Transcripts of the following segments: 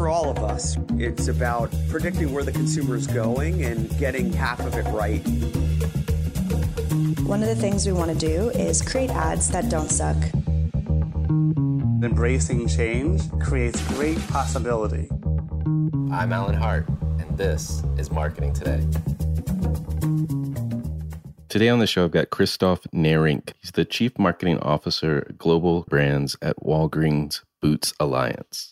For all of us. It's about predicting where the consumer is going and getting half of it right. One of the things we want to do is create ads that don't suck. Embracing change creates great possibility. I'm Alan Hart, and this is Marketing Today. Today on the show, I've got Kristof Neirynck. He's the Chief Marketing Officer, Global Brands at Walgreens Boots Alliance.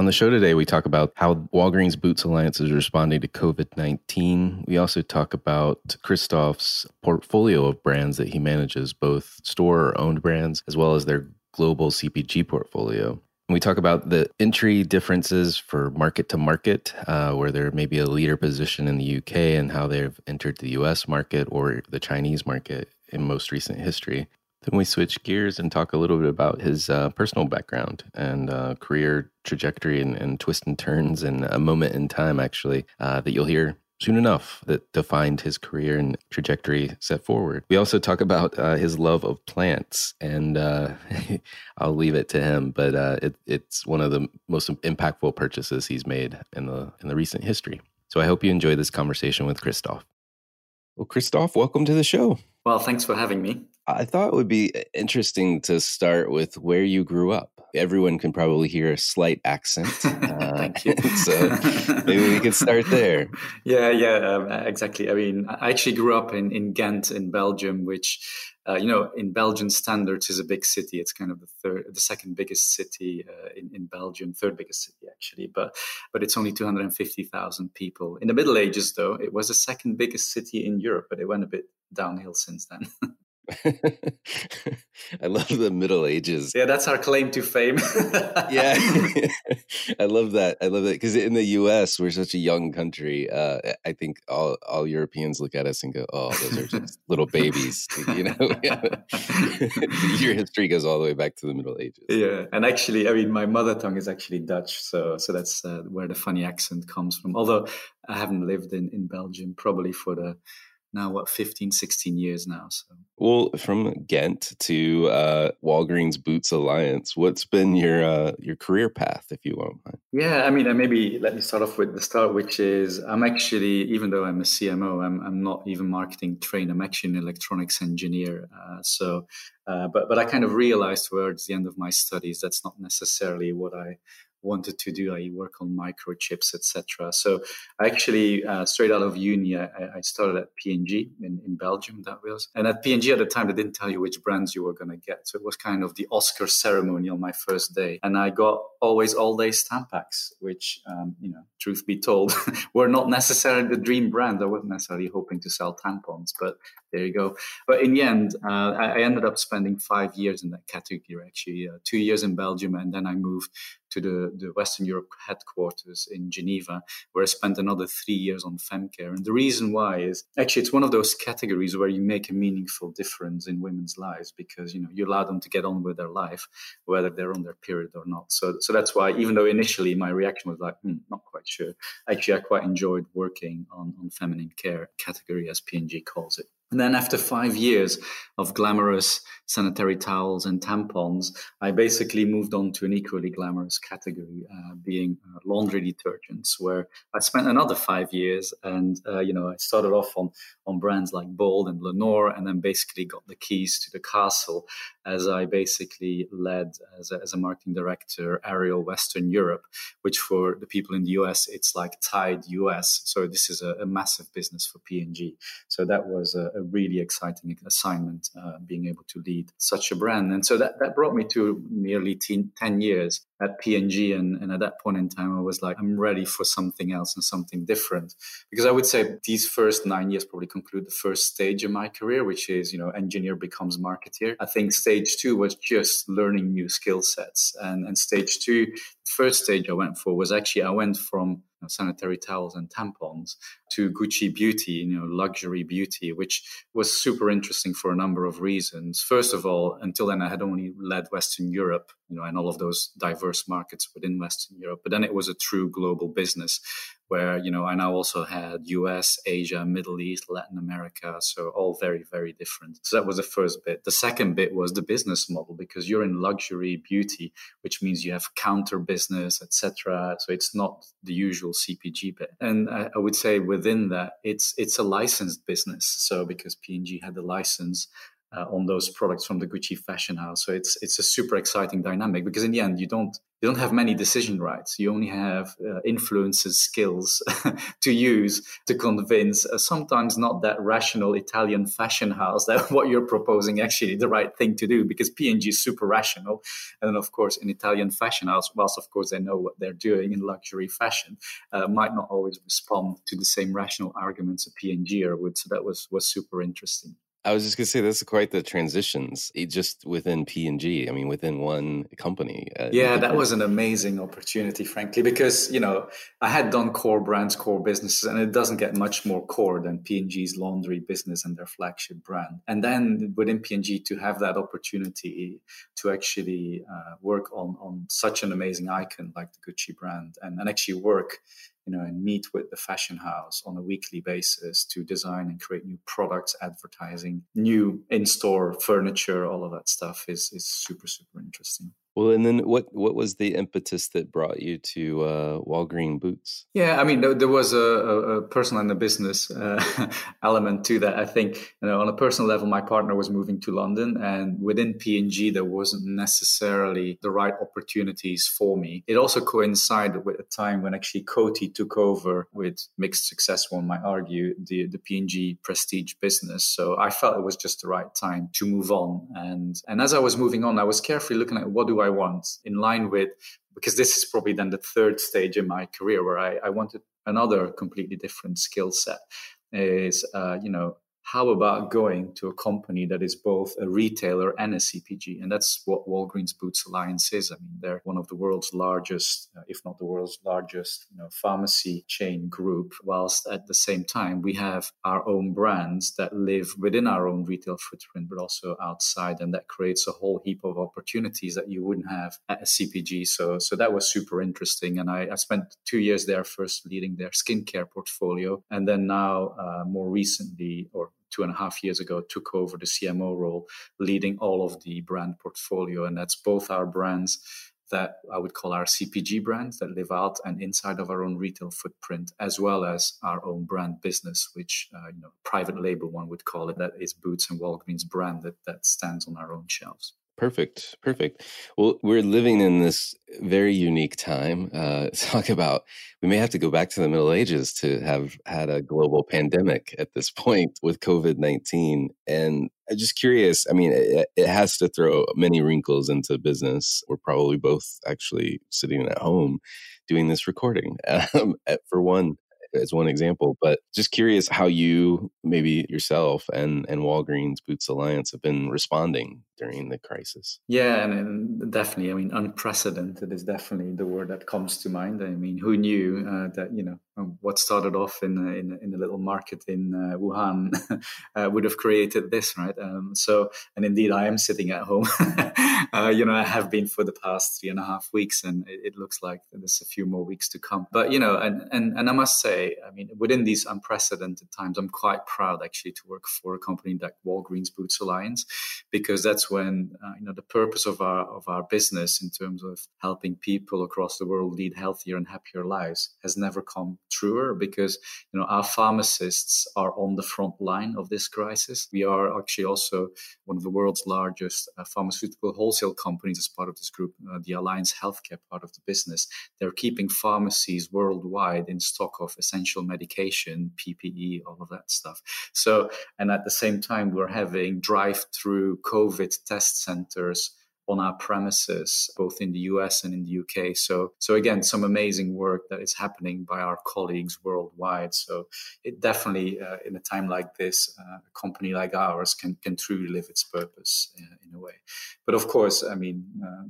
On the show today, we talk about how Walgreens Boots Alliance is responding to COVID 19. We also talk about Kristof's portfolio of brands that he manages, both store owned brands, as well as their global CPG portfolio. And we talk about the entry differences for market to market, uh, where there may be a leader position in the UK and how they've entered the US market or the Chinese market in most recent history. Then we switch gears and talk a little bit about his uh, personal background and uh, career trajectory and, and, twists and turns and a moment in time, actually, uh, that you'll hear soon enough that defined his career and trajectory set forward. We also talk about uh, his love of plants, and uh, I'll leave it to him, but uh, it, it's one of the most impactful purchases he's made in the in the recent history. So I hope you enjoy this conversation with Kristof. Well, Kristof, welcome to the show. Well, thanks for having me. I thought it would be uh, interesting to start with where you grew up. Everyone can probably hear a slight accent. Uh, so maybe we could start there. Yeah, yeah, um, exactly. I mean, I actually grew up in, in Ghent in Belgium, which, uh, you know, in Belgian standards is a big city. It's kind of the third, the second biggest city uh, in, in Belgium, third biggest city actually, but but it's only 250,000 people. In the Middle Ages, though, it was the second biggest city in Europe, but it went a bit downhill since then. I love the Middle Ages. Yeah, that's our claim to fame. yeah, I love that. I love that because in the U.S. we're such a young country. Uh, I think all all Europeans look at us and go, "Oh, those are just little babies." You know, your history goes all the way back to the Middle Ages. Yeah, and actually, I mean, my mother tongue is actually Dutch, so so that's uh, where the funny accent comes from. Although I haven't lived in in Belgium probably for the now what 15 16 years now so. Well from ghent to uh, walgreens boots alliance what's been your uh, your career path if you won't mind? Yeah i mean uh, maybe let me start off with the start which is i'm actually even though i'm a cmo i'm, I'm not even marketing trained i'm actually an electronics engineer uh, so uh, but but i kind of realized towards the end of my studies that's not necessarily what i wanted to do. I work on microchips, etc. So actually, uh, straight out of uni, I, I started at P&G in, in Belgium. That was, and at P&G at the time, they didn't tell you which brands you were going to get. So it was kind of the Oscar ceremony on my first day, and I got always all day Tampax, which um, you know, truth be told, were not necessarily the dream brand. I wasn't necessarily hoping to sell tampons, but there you go. But in the end, uh, I, ended up spending five years in that category. Actually, uh, two years in Belgium, and then I moved to the, the Western Europe headquarters in Geneva, where I spent another three years on femcare. And the reason why is actually it's one of those categories where you make a meaningful difference in women's lives because you know you allow them to get on with their life, whether they're on their period or not. So so that's why even though initially my reaction was like, hmm, not quite sure, actually I quite enjoyed working on, on feminine care category as P&G calls it. And then after five years of glamorous sanitary towels and tampons, I basically moved on to an equally glamorous category, uh, being uh, laundry detergents, where I spent another five years. And, uh, you know, I started off on, on brands like Bold and Lenor, and then basically got the keys to the castle as I basically led as a, as a marketing director Ariel Western Europe, which for the people in the US, it's like Tide US. So this is a, a massive business for P&G. So that was a, a really exciting assignment, uh, being able to lead such a brand. And so that, that brought me to nearly 10 years at P&G. And, and at that point in time, I was like, I'm ready for something else and something different. Because I would say these first nine years probably conclude the first stage of my career, which is, you know, engineer becomes marketeer. I think stage two was just learning new skill sets. And, and stage two, first stage I went for was actually, I went from sanitary towels and tampons to Gucci Beauty, you know, luxury beauty, which was super interesting for a number of reasons. First of all, until then I had only led Western Europe, you know, and all of those diverse markets within Western Europe. But then it was a true global business where you know I now also had U.S., Asia, Middle East, Latin America, so all very very different. So that was the first bit. The second bit was the business model because you're in luxury beauty, which means you have counter business, etc. So it's not the usual CPG bit. And I, I would say within that, it's it's a licensed business. So because P&G had the license uh, on those products from the Gucci fashion house. So it's it's a super exciting dynamic because in the end you don't you don't have many decision rights. You only have uh, influences, skills to use to convince a sometimes not that rational Italian fashion house that what you're proposing actually the right thing to do because P&G is super rational. And then of course, an Italian fashion house, whilst of course they know what they're doing in luxury fashion, uh, might not always respond to the same rational arguments a P&G would. So that was was super interesting. I was just gonna say that's quite the transitions it just within P and G. I mean, within one company. Uh, yeah, that was an amazing opportunity, frankly, because you know I had done core brands, core businesses, and it doesn't get much more core than P and G's laundry business and their flagship brand. And then within P and G to have that opportunity to actually uh, work on on such an amazing icon like the Gucci brand, and, and actually work you know, and meet with the fashion house on a weekly basis to design and create new products, advertising, new in-store furniture, all of that stuff is is super super interesting. Well, and then what what was the impetus that brought you to uh, Walgreen Boots? Yeah, I mean, there, there was a, a, personal and a business uh, element to that. I think, you know, on a personal level, my partner was moving to London, and within P&G, there wasn't necessarily the right opportunities for me. It also coincided with a time when actually Coty took over with mixed success, one might argue, the the P&G prestige business. So I felt it was just the right time to move on. And and as I was moving on, I was carefully looking at what do I want in line with, because this is probably then the third stage in my career where I, I wanted another completely different skill set is, uh, you know, how about going to a company that is both a retailer and a CPG? And that's what Walgreens Boots Alliance is. I mean, they're one of the world's largest, uh, if not the world's largest, you know, pharmacy chain group. Whilst at the same time, we have our own brands that live within our own retail footprint, but also outside, and that creates a whole heap of opportunities that you wouldn't have at a CPG. So, so that was super interesting. And I, I spent two years there, first leading their skincare portfolio, and then now, uh, more recently, or two and a half years ago took over the CMO role, leading all of the brand portfolio. And that's both our brands that I would call our CPG brands that live out and inside of our own retail footprint, as well as our own brand business, which uh, you know private label one would call it. That is Boots and Walgreens brand that that stands on our own shelves. Perfect. Perfect. Well, we're living in this very unique time. Uh, talk about we may have to go back to the Middle Ages to have had a global pandemic at this point with COVID 19. And I'm just curious. I mean, it, it, has to throw many wrinkles into business. We're probably both actually sitting at home doing this recording um, at, for one as one example, but just curious how you, maybe yourself and, and Walgreens Boots Alliance have been responding during the crisis. Yeah, and, and, definitely, I mean, unprecedented is definitely the word that comes to mind. I mean, who knew uh, that, you know, um, what started off in a, in, a, in a little market in uh, Wuhan uh, would have created this, right? Um, so, and indeed, I am sitting at home. Uh, you know, I have been for the past three and a half weeks, and it, it looks like there's a few more weeks to come. But, you know, and, and, and I must say, I mean, within these unprecedented times, I'm quite proud actually to work for a company like Walgreens Boots Alliance, because that's when, uh, you know, the purpose of our, of our business in terms of helping people across the world lead healthier and happier lives has never come truer because you know our pharmacists are on the front line of this crisis. We are actually also one of the world's largest uh, pharmaceutical wholesale companies as part of this group, uh, the Alliance Healthcare part of the business. They're keeping pharmacies worldwide in stock of essential medication, PPE, all of that stuff. So, and at the same time, we're having drive-through COVID test centers on our premises, both in the US and in the UK. So, so again, some amazing work that is happening by our colleagues worldwide. So, it definitely, uh, in a time like this, uh, a company like ours can can truly live its purpose in, in a way. But of course, I mean, uh,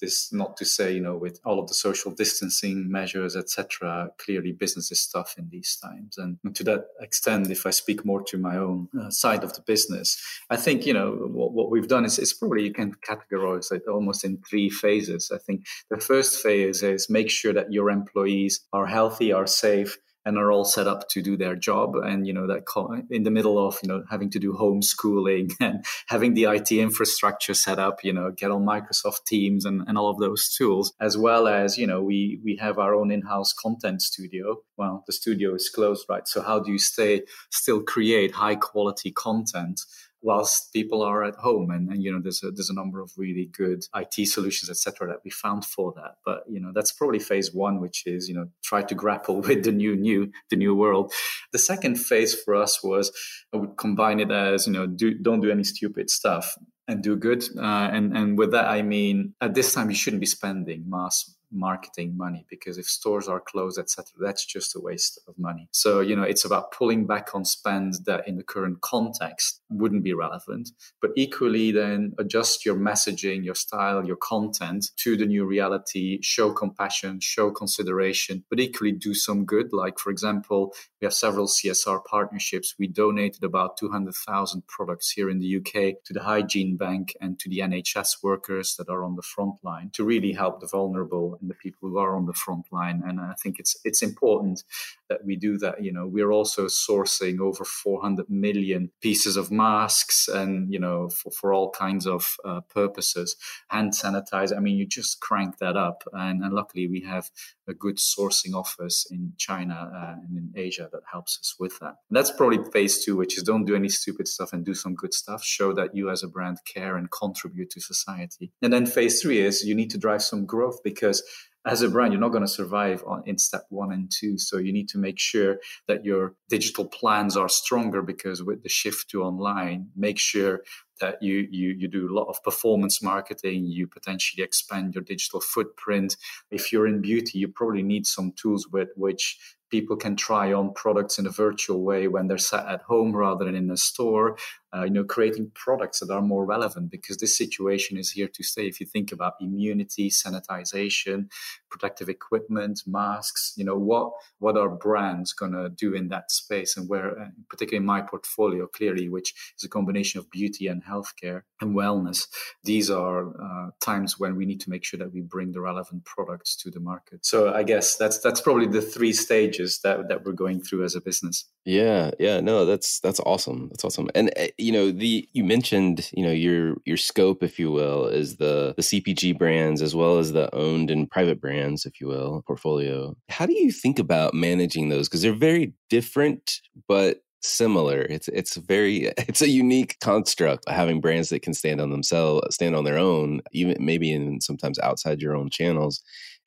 this not to say, you know, with all of the social distancing measures, etc. Clearly, business is tough in these times, and to that extent, if I speak more to my own uh, side of the business, I think you know what, what we've done is, is probably you can categorize it almost in three phases. I think the first phase is make sure that your employees are healthy, are safe, and are all set up to do their job. And you know that in the middle of you know having to do homeschooling and having the IT infrastructure set up you know get on Microsoft Teams and, and all of those tools as well as you know we we have our own in-house content studio. Well the studio is closed right? So how do you stay still create high quality content whilst people are at home. And, and you know there's a there's a number of really good IT solutions etc that we found for that. But you know that's probably phase 1 which is you know try to grapple with the new new the new world. The second phase for us was I would combine it as you know do don't do any stupid stuff and do good. Uh, and and with that I mean at this time you shouldn't be spending mass marketing money because if stores are closed etc that's just a waste of money. So you know it's about pulling back on spend that in the current context wouldn't be relevant. But equally then adjust your messaging your style your content to the new reality show compassion show consideration but equally do some good. Like for example we have several csr partnerships. We donated about 200000 products here in the uk to the hygiene bank and to the nhs workers that are on the front line to really help the vulnerable and the people who are on the front line. And I think it's it's important that we do that. You know, we're also sourcing over 400 million pieces of masks, and you know, for, for all kinds of uh, purposes, hand sanitizer. I mean, you just crank that up, and, and luckily we have a good sourcing office in China uh, and in Asia that helps us with that. And that's probably phase two, which is don't do any stupid stuff and do some good stuff. Show that you as a brand care and contribute to society. And then phase three is you need to drive some growth because as a brand, you're not going to survive on, in step one and two. So you need to make sure that your digital plans are stronger because with the shift to online, make sure that you, you, you do a lot of performance marketing, you potentially expand your digital footprint. If you're in beauty, you probably need some tools with which people can try on products in a virtual way when they're sat at home rather than in a store uh, you know, creating products that are more relevant because this situation is here to stay. If you think about immunity, sanitization, protective equipment, masks, you know, what what are brands gonna do in that space, and where, uh, particularly in my portfolio, clearly, which is a combination of beauty and healthcare and wellness, these are uh, times when we need to make sure that we bring the relevant products to the market. So I guess that's that's probably the three stages that that we're going through as a business. Yeah, yeah, no, that's that's awesome. That's awesome. And uh, you know, the you mentioned, you know, your your scope, if you will, is the the CPG brands as well as the owned and private brands, if you will, portfolio. How do you think about managing those? Because they're very different, but similar. It's it's very it's a unique construct having brands that can stand on themselves, stand on their own, even maybe in sometimes outside your own channels,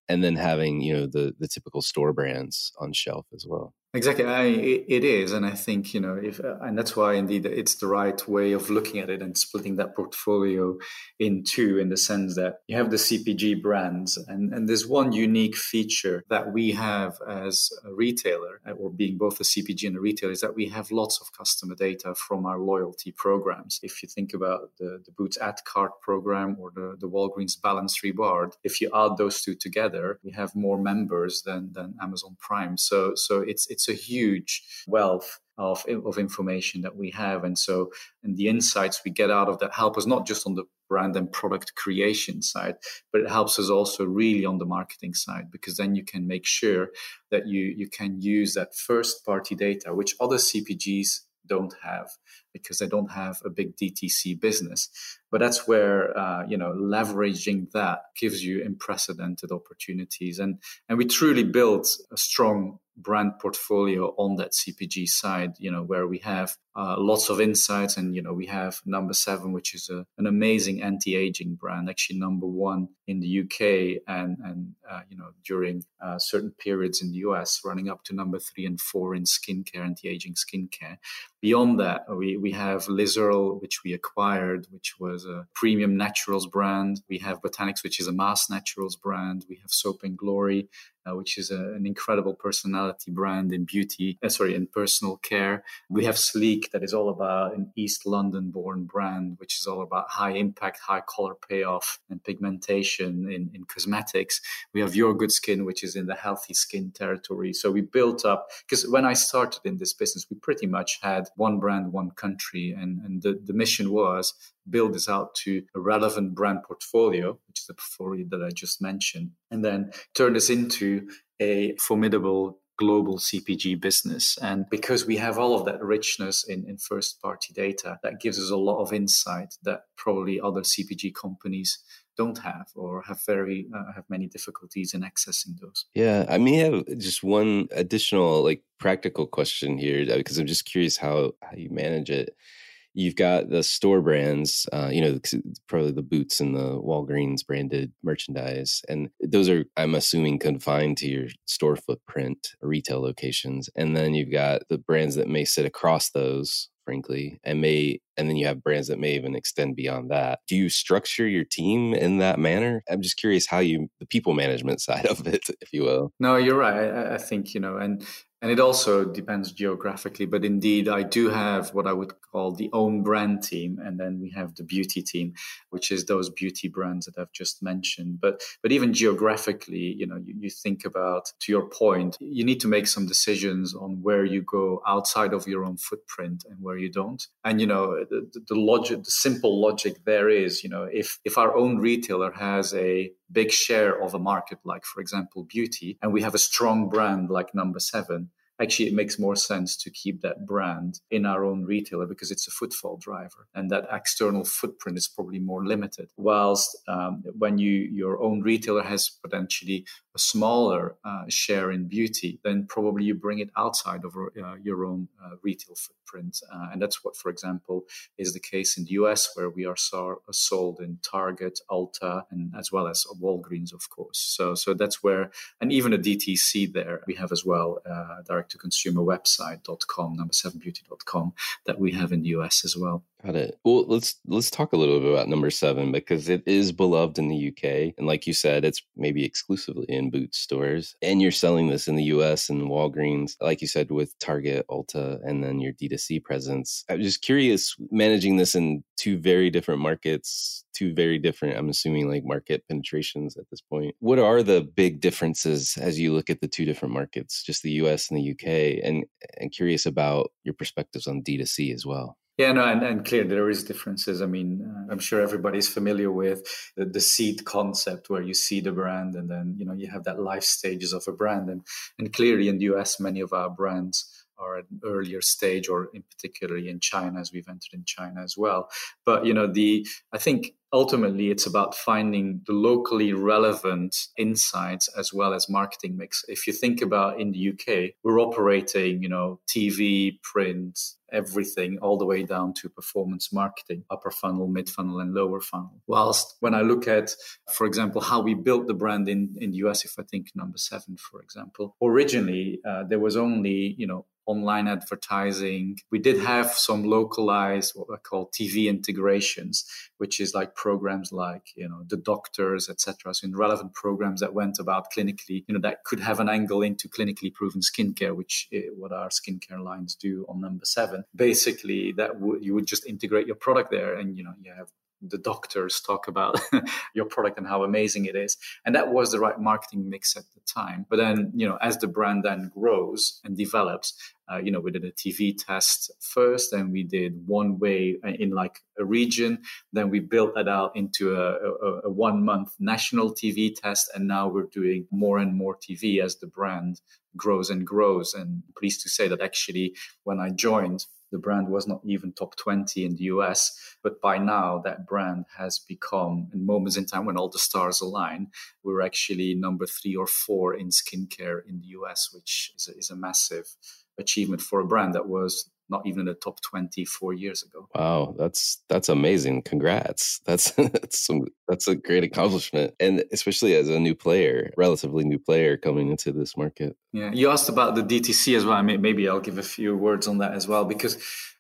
and then having you know the the typical store brands on shelf as well. Exactly, I, it is, and I think you know, if uh, and that's why indeed it's the right way of looking at it and splitting that portfolio in two, in the sense that you have the CPG brands, and and there's one unique feature that we have as a retailer, uh, or being both a CPG and a retailer, is that we have lots of customer data from our loyalty programs. If you think about the the Boots at Cart program or the the Walgreens Balance Reward, if you add those two together, we have more members than than Amazon Prime. So so it's it's a huge wealth of, of information that we have. And so, and the insights we get out of that help us not just on the brand and product creation side, but it helps us also really on the marketing side, because then you can make sure that you, you can use that first party data, which other CPGs don't have because they don't have a big DTC business. But that's where uh, you know leveraging that gives you unprecedented opportunities, and and we truly built a strong brand portfolio on that CPG side. You know where we have uh, lots of insights, and you know we have number seven, which is a, an amazing anti-aging brand, actually number one in the UK, and and uh, you know during uh, certain periods in the US, running up to number three and four in skincare, anti-aging skincare. Beyond that, we, we have Liz Earle, which we acquired, which was a premium naturals brand. We have Botanics, which is a mass naturals brand. We have Soap and Glory, uh, which is a, an incredible personality brand in beauty, uh, sorry, in personal care. We have Sleek, that is all about an East London born brand, which is all about high impact, high color payoff and pigmentation in, in cosmetics. We have Your Good Skin, which is in the healthy skin territory. So we built up, because when I started in this business, we pretty much had one brand, one country. And, and the, the mission was build this out to a relevant brand portfolio, the portfolio that I just mentioned, and then turn this into a formidable global CPG business. And because we have all of that richness in, in first party data, that gives us a lot of insight that probably other CPG companies don't have or have very uh, have many difficulties in accessing those yeah i may have just one additional like practical question here because i'm just curious how how you manage it you've got the store brands, uh, you know, probably the Boots and the Walgreens branded merchandise. And those are, I'm assuming, confined to your store footprint, retail locations. And then you've got the brands that may sit across those frankly and may and then you have brands that may even extend beyond that do you structure your team in that manner i'm just curious how you the people management side of it if you will no you're right i, I think you know and and it also depends geographically, but indeed, I do have what I would call the own brand team, and then we have the beauty team, which is those beauty brands that I've just mentioned. But but even geographically, you know, you, you think about to your point, you need to make some decisions on where you go outside of your own footprint and where you don't. And you know, the, the logic, the simple logic there is, you know, if if our own retailer has a big share of a market, like for example, beauty, and we have a strong brand like Number Seven actually it makes more sense to keep that brand in our own retailer because it's a footfall driver and that external footprint is probably more limited. Whilst um, when you your own retailer has potentially a smaller uh, share in beauty then probably you bring it outside of uh, your own uh, retail footprint. Uh, and that's what for example is the case in the us where we are so- sold in target ulta and as well as walgreens of course. So so that's where and even a dtc there we have as well uh, direct direct to consumer website.com, number7beauty.com, that we have in the US as well. Got it. Well, let's let's talk a little bit about number seven because it is beloved in the UK, and like you said, it's maybe exclusively in Boots stores. And you're selling this in the US and Walgreens, like you said, with Target, Ulta, and then your D2C presence. I'm just curious, managing this in two very different markets, two very different, I'm assuming, like market penetrations at this point. What are the big differences as you look at the two different markets, just the US and the UK? And and curious about your perspectives on D2C as well. Yeah, no, and, and clearly there is differences. I mean, uh, I'm sure everybody's familiar with the, the seed concept where you see the brand and then, you know, you have that life stages of a brand. And, and clearly in the US, many of our brands are at an earlier stage, or in particularly in China, as we've entered in China as well. But you know, the I think ultimately it's about finding the locally relevant insights as well as marketing mix if you think about in the uk we're operating you know tv print everything all the way down to performance marketing upper funnel mid funnel and lower funnel whilst when i look at for example how we built the brand in in the us if i think number seven for example originally uh, there was only you know online advertising. We did have some localized, what I call TV integrations, which is like programs like, you know, the doctors, etc. So in relevant programs that went about clinically, you know, that could have an angle into clinically proven skincare, which is what our skincare lines do on number seven. Basically, that would you would just integrate your product there and, you know, you have the doctors talk about your product and how amazing it is. And that was the right marketing mix at the time. But then you know as the brand then grows and develops uh, you know we did a tv test first and we did one way uh, in like a region. Then we built that out into a, a, a one month national tv test and now we're doing more and more tv as the brand grows and grows. And pleased to say that actually when i joined the brand was not even top 20 in the US. But by now, that brand has become, in moments in time when all the stars align, we're actually number three or four in skincare in the US, which is a, is a massive achievement for a brand that was not even in the top 20 four years ago. Wow, that's that's amazing. Congrats. That's that's some that's a great accomplishment. And especially as a new player, relatively new player coming into this market. Yeah. You asked about the DTC as well. Maybe I'll give a few words on that as well because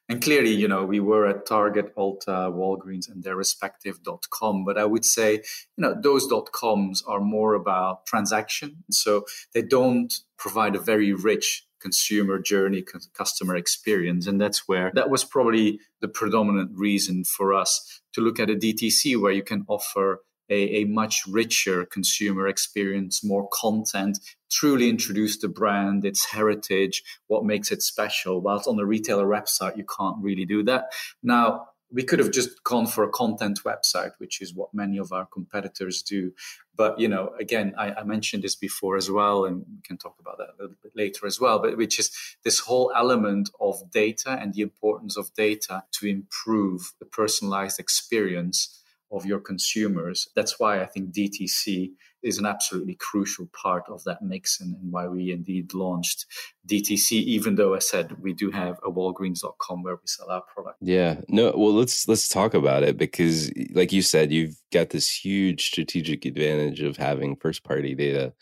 and clearly, you know, we were at Target, Ulta, Walgreens, and their respective .dot .com. But I would say, you know, those .coms are more about transaction. So they don't provide a very rich consumer journey, customer experience. And that's where that was probably the predominant reason for us to look at a DTC where you can offer a, a, much richer consumer experience, more content, truly introduce the brand, its heritage, what makes it special. Whilst on the retailer website, you can't really do that. Now, we could have just gone for a content website, which is what many of our competitors do. But you know, again, I, I, mentioned this before as well, and we can talk about that a little bit later as well. But which is this whole element of data and the importance of data to improve the personalized experience of your consumers. That's why I think DTC is an absolutely crucial part of that mix and, and, why we indeed launched DTC, even though I said we do have a walgreens.com where we sell our product. Yeah. No, well let's let's talk about it because like you said, you've got this huge strategic advantage of having first party data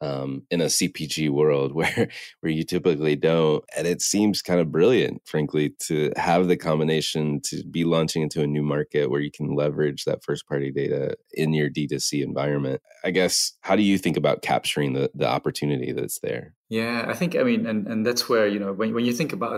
um, in a CPG world where where you typically don't. And it seems kind of brilliant, frankly, to have the combination to be launching into a new market where you can leverage that first party data in your D2C environment. I guess how do you think about capturing the the opportunity that's there? Yeah, I think I mean, and and that's where you know when when you think about.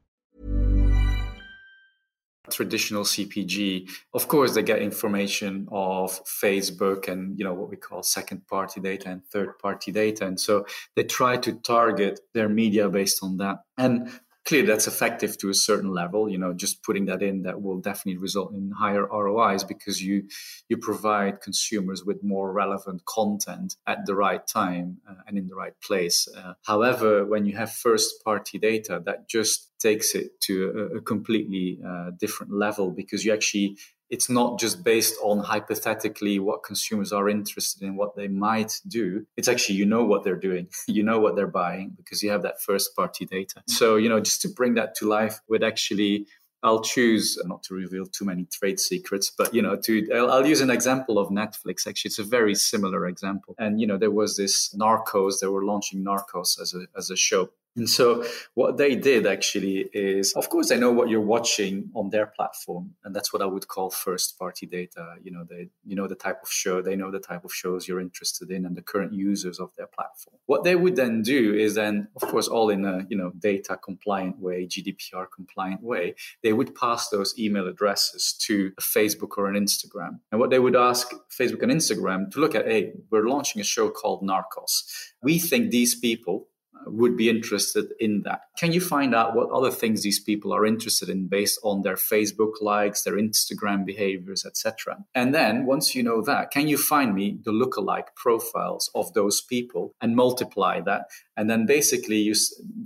traditional CPG, of course, they get information of Facebook and you know what we call second party data and third party data, and so they try to target their media based on that. And clearly that's effective to a certain level you know just putting that in that will definitely result in higher rois because you you provide consumers with more relevant content at the right time uh, and in the right place. Uh, however when you have first party data that just takes it to a, a completely uh, different level because you actually it's not just based on hypothetically what consumers are interested in, what they might do. It's actually, you know what they're doing, you know what they're buying because you have that first party data. So, you know, just to bring that to life would actually I'll choose not to reveal too many trade secrets, but you know, to I'll, I'll, use an example of Netflix. Actually, it's a very similar example. And you know, there was this Narcos. They were launching Narcos as a as a show, and so what they did actually is, of course, they know what you're watching on their platform, and that's what I would call first-party data. You know, they you know the type of show, they know the type of shows you're interested in, and the current users of their platform. What they would then do is then, of course, all in a you know data compliant way, GDPR compliant way, they would pass those email addresses to a Facebook or an Instagram, and what they would ask Facebook and Instagram to look at, hey, we're launching a show called Narcos. We think these people would be interested in that. Can you find out what other things these people are interested in based on their Facebook likes, their Instagram behaviors, etc.? And then once you know that, can you find me the lookalike profiles of those people and multiply that? And then basically you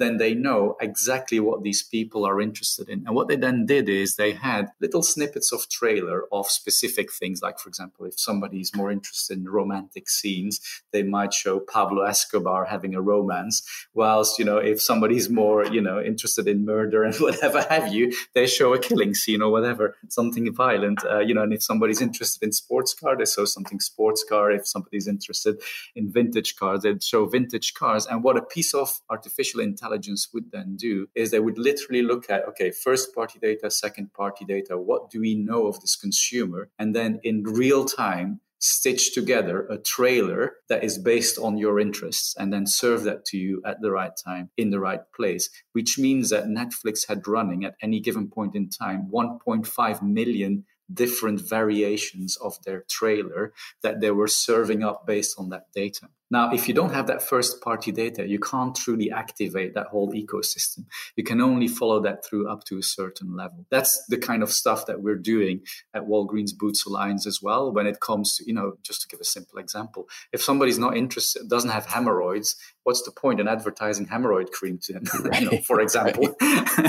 then they know exactly what these people are interested in. And what they then did is they had little snippets of trailer of specific things like for example if somebody is more interested in romantic scenes, they might show Pablo Escobar having a romance Whilst, you know, if somebody's more, you know, interested in murder and whatever have you, they show a killing scene or whatever, something violent, uh, you know, and if somebody's interested in sports car, they show something sports car. If somebody's interested in vintage cars, they'd show vintage cars. And what a piece of artificial intelligence would then do is they would literally look at, okay, first party data, second party data, what do we know of this consumer? And then in real time, stitch together a trailer that is based on your interests and then serve that to you at the right time in the right place, which means that Netflix had running at any given point in time 1.5 million different variations of their trailer that they were serving up based on that data. Now, if you don't have that first party data, you can't truly activate that whole ecosystem. You can only follow that through up to a certain level. That's the kind of stuff that we're doing at Walgreens Boots Alliance as well. When it comes to, you know, just to give a simple example, if somebody's not interested, doesn't have hemorrhoids, what's the point in advertising hemorrhoid cream to them, right. you know, for example?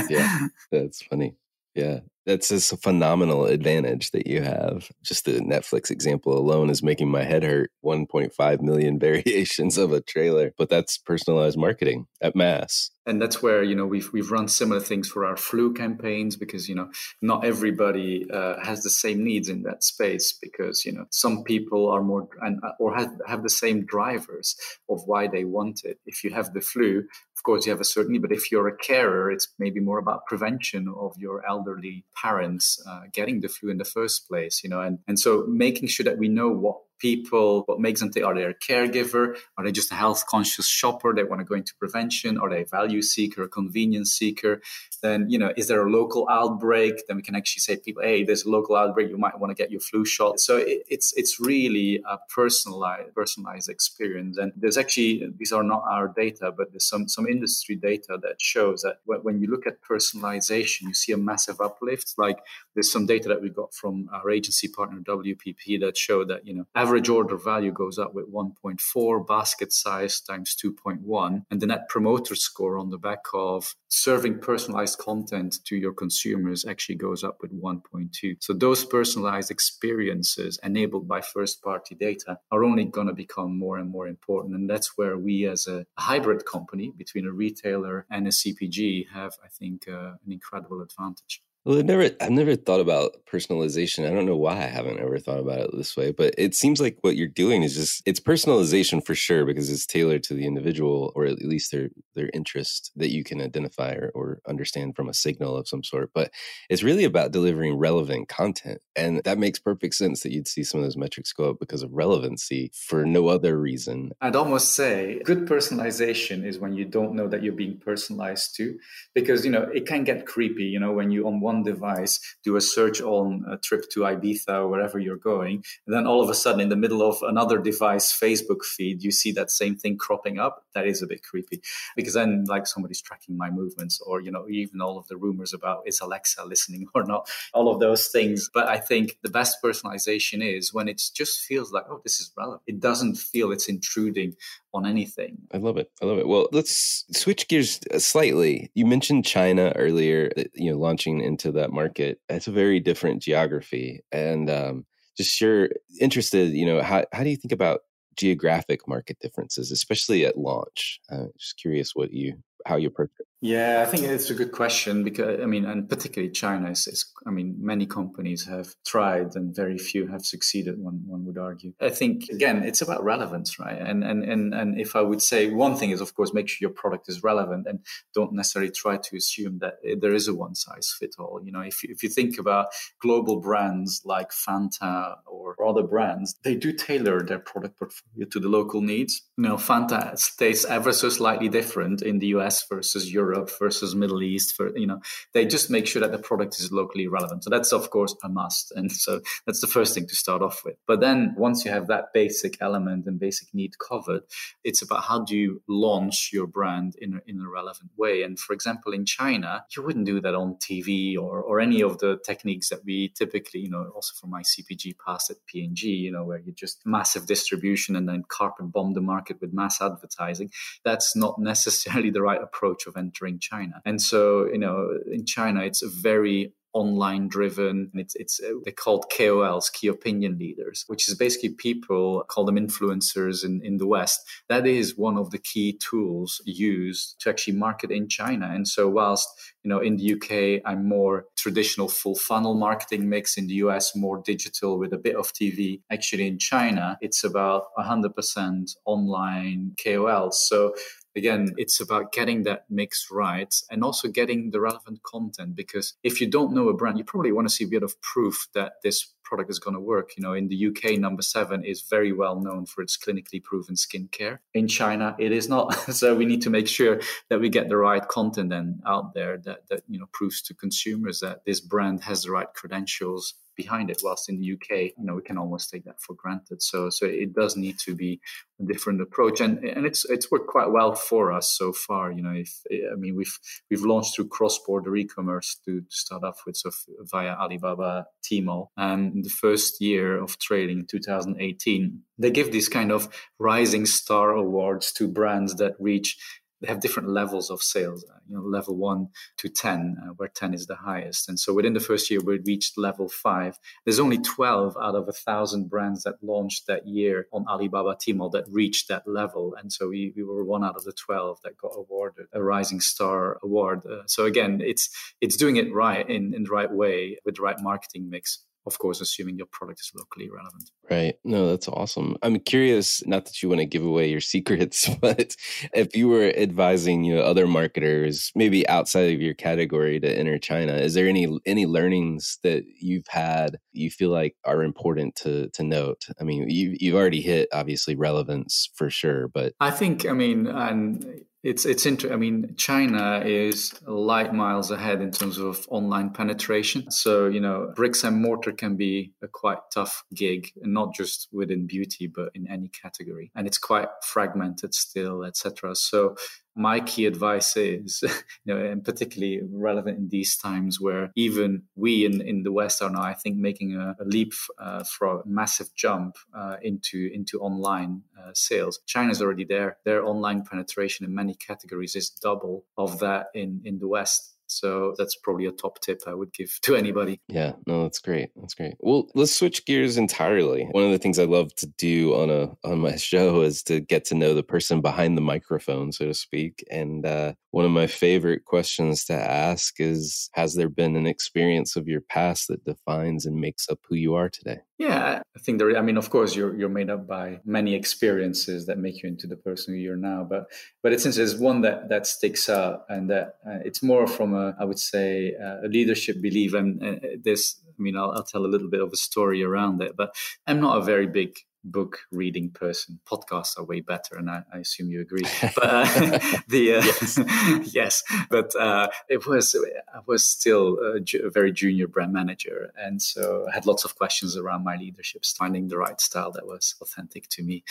yeah, that's funny. Yeah, that's just a phenomenal advantage that you have. Just the Netflix example alone is making my head hurt. 1.5 million variations of a trailer, but that's personalized marketing at mass. And that's where you know we've we've run similar things for our flu campaigns because you know not everybody uh, has the same needs in that space because you know some people are more and or have have the same drivers of why they want it. If you have the flu, of course you have a certain need, but if you're a carer, it's maybe more about prevention of your elderly parents uh, getting the flu in the first place, you know, and, and so making sure that we know what people, what makes them think, are they a caregiver? Are they just a health conscious shopper? They want to go into prevention? Are they a value seeker, a convenience seeker? Then, you know, is there a local outbreak? Then we can actually say to people, hey, there's a local outbreak. You might want to get your flu shot. So it, it's, it's really a personalized, personalized experience. And there's actually, these are not our data, but there's some, some industry data that shows that when you look at personalization, you see a massive uplift. Like there's some data that we got from our agency partner, WPP, that show that, you know, average order value goes up with 1.4, basket size times 2.1, and the net promoter score on the back of serving personalized content to your consumers actually goes up with 1.2. So those personalized experiences enabled by first party data are only going to become more and more important. And that's where we as a hybrid company between a retailer and a CPG have, I think, uh, an incredible advantage. Well, I've never, I've never thought about personalization. I don't know why I haven't ever thought about it this way, but it seems like what you're doing is just it's personalization for sure because it's tailored to the individual or at least their their interest that you can identify or, or understand from a signal of some sort. But it's really about delivering relevant content, and that makes perfect sense that you'd see some of those metrics go up because of relevancy for no other reason. I'd almost say good personalization is when you don't know that you're being personalized to, because you know it can get creepy. You know when you on one one device, do a search on a trip to Ibiza or wherever you're going, and then all of a sudden, in the middle of another device Facebook feed, you see that same thing cropping up. That is a bit creepy because then, like, somebody's tracking my movements, or you know, even all of the rumors about is Alexa listening or not, all of those things. But I think the best personalization is when it just feels like, oh, this is relevant. It doesn't feel it's intruding on anything. I love it. I love it. Well, let's switch gears uh, slightly. You mentioned China earlier, uh, you know, launching into that market. It's a very different geography. And um, just you're interested, you know, how, how do you think about geographic market differences, especially at launch? Uh, just curious what you how you approach it. Yeah, I think it's a good question because I mean, and particularly China is, is, I mean, many companies have tried and very few have succeeded. One one would argue. I think again, it's about relevance, right? And and and and if I would say one thing is, of course, make sure your product is relevant and don't necessarily try to assume that there is a one size fit all. You know, if if you think about global brands like Fanta or other brands, they do tailor their product portfolio to the local needs. You know, Fanta tastes ever so slightly different in the US versus Europe Europe versus Middle East. For you know, they just make sure that the product is locally relevant. So that's of course a must, and so that's the first thing to start off with. But then once you have that basic element and basic need covered, it's about how do you launch your brand in a, in a relevant way. And for example, in China, you wouldn't do that on TV or or any of the techniques that we typically, you know, also from my CPG past at P&G, you know, where you just massive distribution and then carpet bomb the market with mass advertising. That's not necessarily the right approach of entering China. And so, you know, in China, it's a very online driven it's it's uh, they called KOLs key opinion leaders which is basically people call them influencers in in the west. That is one of the key tools used to actually market in China. And so whilst you know in the UK I'm more traditional full funnel marketing mix in the US more digital with a bit of TV actually in China it's about 100% online KOLs so again, it's about getting that mix right and also getting the relevant content. Because if you don't know a brand, you probably want to see a bit of proof that this product is going to work. You know, in the UK, number seven is very well known for its clinically proven skincare. In China, it is not. so we need to make sure that we get the right content then out there that that you know proves to consumers that this brand has the right credentials behind it. Whilst in the UK, you know, we can almost take that for granted. So, so it does need to be a different approach, and and it's it's worked quite well for us so far. You know, if I mean we've we've launched through cross border e-commerce to, to start off with, so via Alibaba, Tmall, and in the first year of trading, 2018, they give these kind of rising star awards to brands that reach they have different levels of sales, uh, you know, level one to 10, uh, where 10 is the highest. And so within the first year, we reached level five. There's only 12 out of a thousand brands that launched that year on Alibaba Tmall that reached that level. And so we, we were one out of the 12 that got awarded a Rising Star Award. Uh, so again, it's, it's doing it right in, in the right way with the right marketing mix of course, assuming your product is locally relevant. Right. No, that's awesome. I'm curious, not that you want to give away your secrets, but if you were advising you know other marketers, maybe outside of your category to enter China, is there any any learnings that you've had you feel like are important to to note? I mean, you you've already hit obviously relevance for sure, but I think I mean and it's it's inter- I mean, China is light miles ahead in terms of online penetration. So you know, bricks and mortar can be a quite tough gig, and not just within beauty, but in any category. And it's quite fragmented still, etc. So my key advice is, you know, and particularly relevant in these times where even we in, in the West are now, I think, making a, a leap uh, for a massive jump uh, into into online uh, sales. China's already there. Their online penetration in many categories is double of that in in the West. So that's probably a top tip I would give to anybody. Yeah, no, that's great. That's great. Well, let's switch gears entirely. One of the things I love to do on a on my show is to get to know the person behind the microphone, so to speak. And uh, one of my favorite questions to ask is Has there been an experience of your past that defines and makes up who you are today? Yeah, I think there. I mean, of course, you're you're made up by many experiences that make you into the person who you're now. But but it's there's one that that sticks out, and that uh, it's more from a I would say uh, a leadership belief. And uh, this, I mean, I'll, I'll tell a little bit of a story around it. But I'm not a very big book reading person. Podcasts are way better, and I, I assume you agree. But uh, the uh, yes. yes, but uh, it was I was still a, ju- a, very junior brand manager, and so I had lots of questions around my leadership, finding the right style that was authentic to me.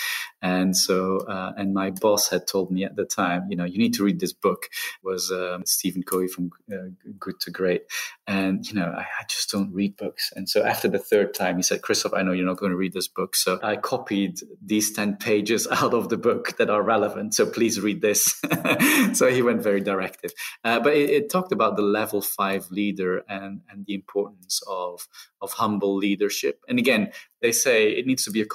And so, uh, and my boss had told me at the time, you know, you need to read this book. It was um, Stephen Covey from uh, Good to Great, and you know, I, I just don't read books. And so after the third time, he said, "Kristof, I know you're not going to read this book, so I copied these 10 pages out of the book that are relevant. So please read this. so he went very directive. Uh, but it, it, talked about the level five leader and, and the importance of, of humble leadership. And again, they say it needs to be a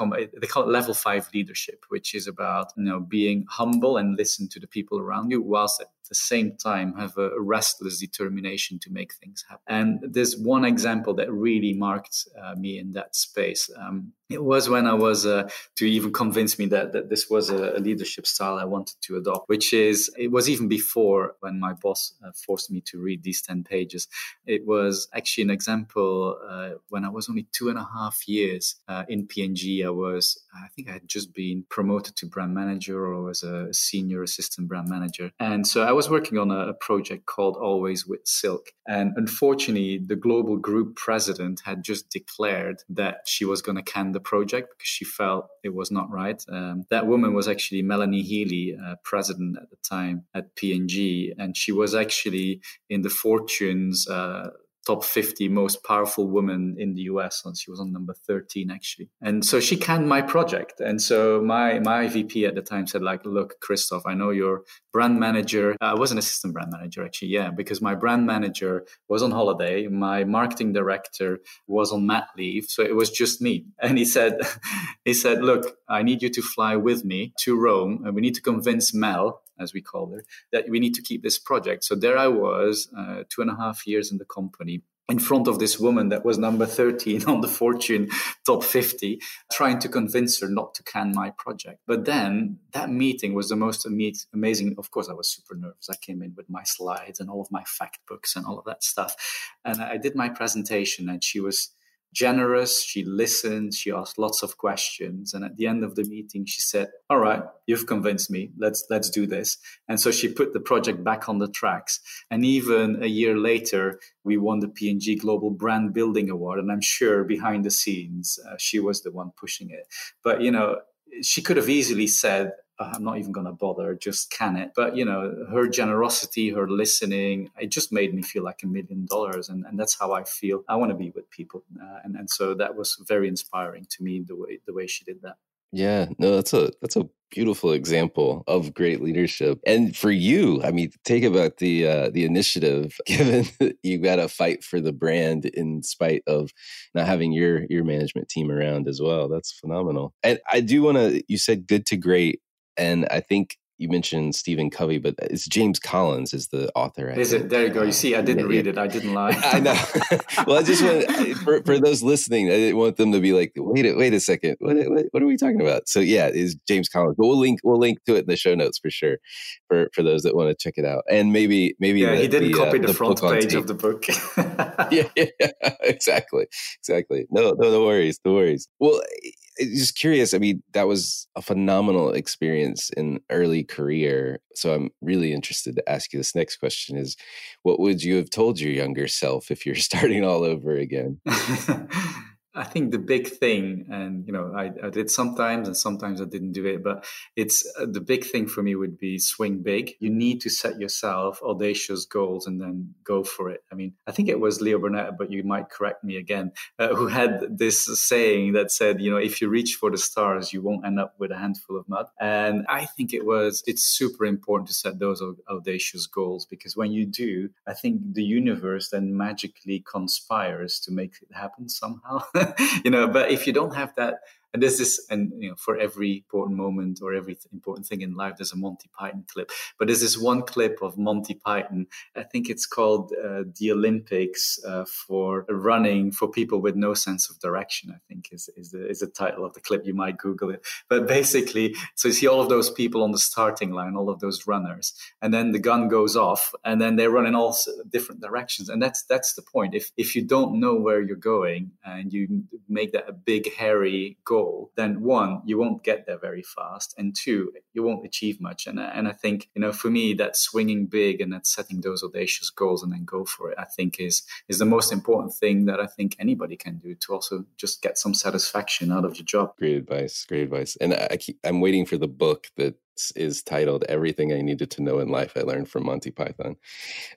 they call it level five leadership, which is about you know being humble and listen to the people around you, whilst at the same time have a restless determination to make things happen. And there's one example that really marked uh, me in that space. Um, it was when I was uh, to even convince me that, that this was a, a, leadership style I wanted to adopt, which is it was even before when my boss uh, forced me to read these 10 pages. It was actually an example uh, when I was only two and a half years uh, in P&G. I was, I think I had just been promoted to brand manager or was a senior assistant brand manager. And so I was working on a, a project called Always with Silk. And unfortunately, the global group president had just declared that she was going to can the project because she felt it was not right. Um, that woman was actually Melanie Healey, uh, president at the time at P&G, and she was actually in the Fortune's uh, top 50 most powerful women in the US and she was on number 13 actually. And so she canned my project. And so my my VP at the time said like look Kristof I know you're brand manager. I was an assistant brand manager actually yeah because my brand manager was on holiday. My marketing director was on mat leave. So it was just me. And he said he said look I need you to fly with me to Rome. And we need to convince Mel as we call her, that we need to keep this project. So there I was, uh, two and a half years in the company, in front of this woman that was number 13 on the Fortune top 50, trying to convince her not to can my project. But then that meeting was the most amazing. Of course, I was super nervous. I came in with my slides and all of my fact books and all of that stuff. And I did my presentation, and she was generous. She listened. She asked lots of questions. And at the end of the meeting, she said, all right, you've convinced me. Let's, let's do this. And so she put the project back on the tracks. And even a year later, we won the P&G Global Brand Building Award. And I'm sure behind the scenes, uh, she was the one pushing it. But, you know, she could have easily said, I'm not even going to bother, just can it. But, you know, her generosity, her listening, it just made me feel like a million dollars. And, and that's how I feel. I want to be with people. Uh, and, and so that was very inspiring to me, the way, the way she did that. Yeah, no, that's a that's a beautiful example of great leadership. And for you, I mean, take about the uh, the initiative. Given you got to fight for the brand in spite of not having your your management team around as well. That's phenomenal. And I do want to. You said good to great and I think you mentioned Stephen Covey, but it's James Collins is the author. I is think. it? There you go. You see, I didn't read it. I didn't lie. I know. well, I just want for, for those listening, I didn't want them to be like, wait, a, wait a second, what, what, what, are we talking about? So yeah, is James Collins. But we'll link we'll link to it in the show notes for sure for for those that want to check it out. And maybe maybe yeah, the, he didn't the, copy uh, the, the, front page of the book. yeah, yeah, exactly, exactly. No, no, no worries, no worries. Well just curious. I mean, that was a phenomenal experience in early career. So I'm really interested to ask you this next question: Is what would you have told your younger self if you're starting all over again? I think the big thing, and you know, I, I, did sometimes, and sometimes I didn't do it, but it's uh, the big thing for me would be swing big. You need to set yourself audacious goals and then go for it. I mean, I think it was Leo Burnett, but you might correct me again, uh, who had this saying that said, you know, if you reach for the stars, you won't end up with a handful of mud. And I think it was, it's super important to set those audacious goals because when you do, I think the universe then magically conspires to make it happen somehow. you know, but if you don't have that and there's this, and you know, for every important moment or every important thing in life, there's a Monty Python clip. But there's this one clip of Monty Python. I think it's called uh, the Olympics uh, for running for people with no sense of direction. I think is is the, is the title of the clip. You might Google it. But basically, so you see all of those people on the starting line, all of those runners, and then the gun goes off, and then they run in all different directions. And that's that's the point. If if you don't know where you're going and you make that a big hairy goal goal, then one, you won't get there very fast, and two, you won't achieve much. And and I think you know, for me, that swinging big and that setting those audacious goals and then go for it, I think is is the most important thing that I think anybody can do to also just get some satisfaction out of your job. Great advice. Great advice. And I keep, I'm waiting for the book that is titled "Everything I Needed to Know in Life I Learned from Monty Python."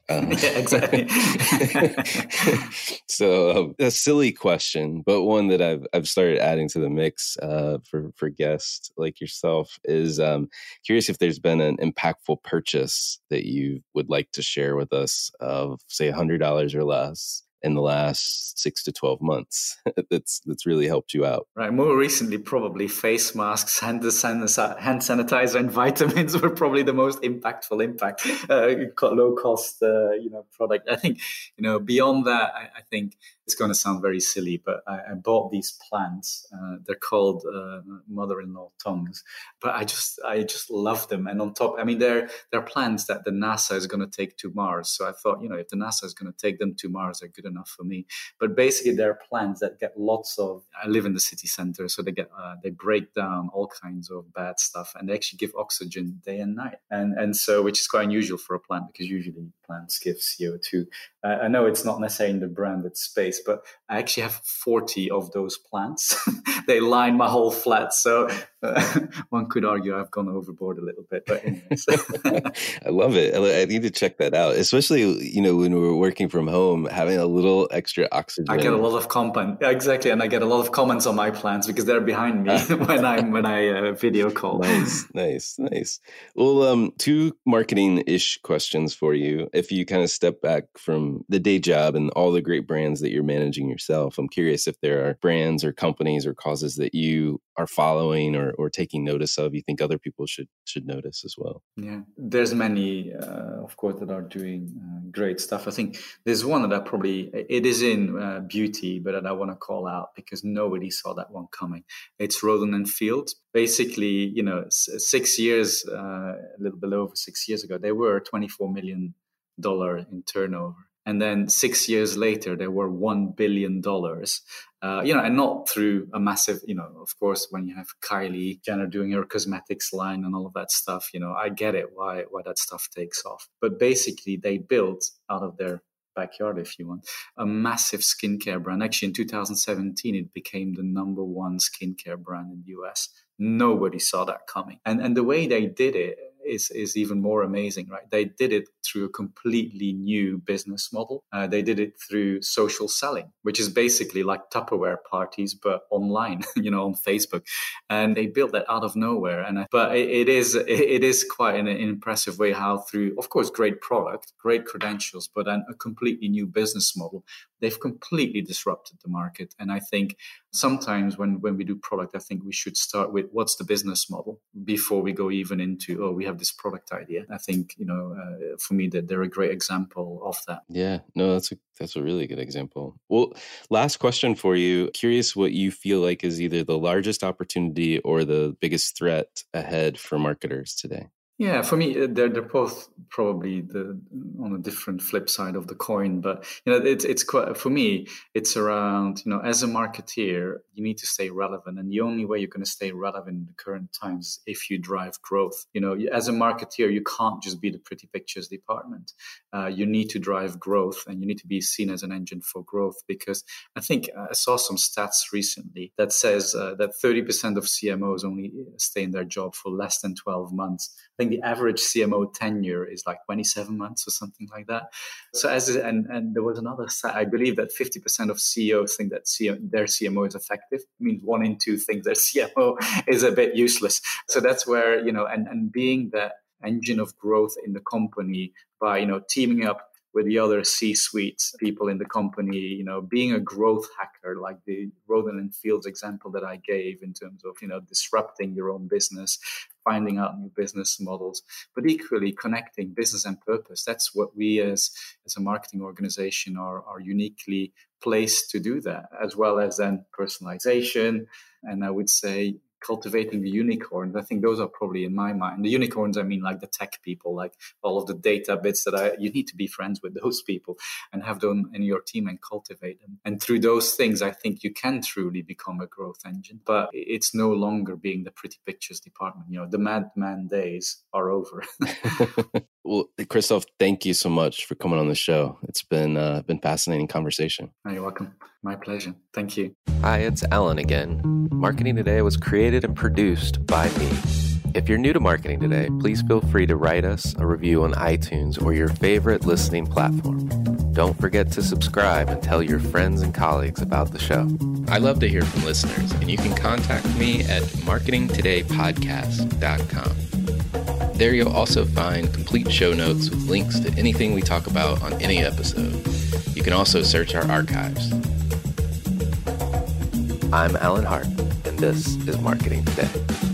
Um, yeah, exactly. so um, a silly question, but one that I've I've started adding to the mix uh, for for guests like yourself is um, curious if there's been an impactful purchase that you would like to share with us of say hundred dollars or less in the last six to 12 months. That's that's really helped you out. Right more recently probably face masks hand sanitizer and vitamins were probably the most impactful impact. Uh, low cost uh, you know product. I think you know beyond that I, I think it's going to sound very silly, but I, I bought these plants. Uh, they're called uh, mother-in-law tongues, but I just I just love them. And on top, I mean, they're they're plants that the NASA is going to take to Mars. So I thought, you know, if the NASA is going to take them to Mars, they're good enough for me. But basically, they're plants that get lots of. I live in the city center, so they get uh, they break down all kinds of bad stuff, and they actually give oxygen day and night. And and so, which is quite unusual for a plant because usually plants give CO two. I know it's not necessarily in the branded space, but I actually have 40 of those plants. they line my whole flat. So uh, one could argue I've gone overboard a little bit, but I love it. I need to check that out, especially, you know, when we're working from home, having a little extra oxygen. I get a lot of comment. Exactly. And I get a lot of comments on my plants because they're behind me when I'm, when I uh, video call. Nice, nice, nice. Well, um, two marketing ish questions for you. If you kind of step back from the day job and all the great brands that you're managing yourself. I'm curious if there are brands or companies or causes that you are following or, or taking notice of. You think other people should should notice as well. Yeah, there's many, uh, of course, that are doing uh, great stuff. I think there's one that I probably it is in uh, beauty, but that I want to call out because nobody saw that one coming. It's Rodan and Field. Basically, you know, six years, uh, a little below over six years ago, they were 24 million dollar in turnover and then six years later they were one billion dollars. Uh, you know and not through a massive you know of course when you have kylie jenner doing her cosmetics line and all of that stuff you know i get it why why that stuff takes off. But basically they built out of their backyard if you want a massive skincare brand. Actually in 2017 it became the number one skincare brand in the us nobody saw that coming. And and the way they did it is is even more amazing, right? They did it through a completely new business model. Uh, they did it through social selling, which is basically like Tupperware parties but online, you know, on Facebook, and they built that out of nowhere. And but it, it is it is quite an, an, impressive way how through, of course, great product, great credentials, but then a completely new business model they've completely disrupted the market. And I think sometimes when, when we do product, I think we should start with what's the business model before we go even into, oh, we have this product idea. I think, you know, uh, for me, that they're a great example of that. Yeah, no, that's a, that's a really good example. Well, last question for you. Curious what you feel like is either the largest opportunity or the biggest threat ahead for marketers today. Yeah, for me, uh, they're they're both probably the on a different flip side of the coin. But you know, it's it's quite for me. It's around you know, as a marketeer, you need to stay relevant, and the only way you're going to stay relevant in the current times if you drive growth. You know, as a marketeer, you can't just be the pretty pictures department. Uh, you need to drive growth, and you need to be seen as an engine for growth. Because I think uh, I saw some stats recently that says uh, that 30% of CMOs only stay in their job for less than 12 months I think the average CMO tenure is like 27 months or something like that. So as and and there was another I believe that 50% of CEOs think that their CMO is effective. It means one in two think their CMO is a bit useless. So that's where you know and and being that engine of growth in the company by you know teaming up with the other C-suite people in the company, you know, being a growth hacker, like the Rodan and Fields example that I gave in terms of, you know, disrupting your own business, finding out new business models, but equally connecting business and purpose. That's what we as, as a marketing organization are, are uniquely placed to do that, as well as then personalization. And I would say cultivating the unicorns. I think those are probably in my mind. The unicorns, I mean, like the tech people, like all of the data bits that I, you need to be friends with those people and have them in your team and cultivate them. And through those things, I think you can truly become a growth engine. But it's no longer being the pretty pictures department. You know, the madman days are over. well, Kristof, thank you so much for coming on the show. It's been uh, been fascinating conversation. Oh, you're welcome. My pleasure. Thank you. Hi, it's Alan again. Marketing Today was created and produced by me. If you're new to marketing today, please feel free to write us a review on iTunes or your favorite listening platform. Don't forget to subscribe and tell your friends and colleagues about the show. I love to hear from listeners, and you can contact me at marketingtodaypodcast.com. There you'll also find complete show notes with links to anything we talk about on any episode. You can also search our archives. I'm Alan Hart, and this is Marketing Today.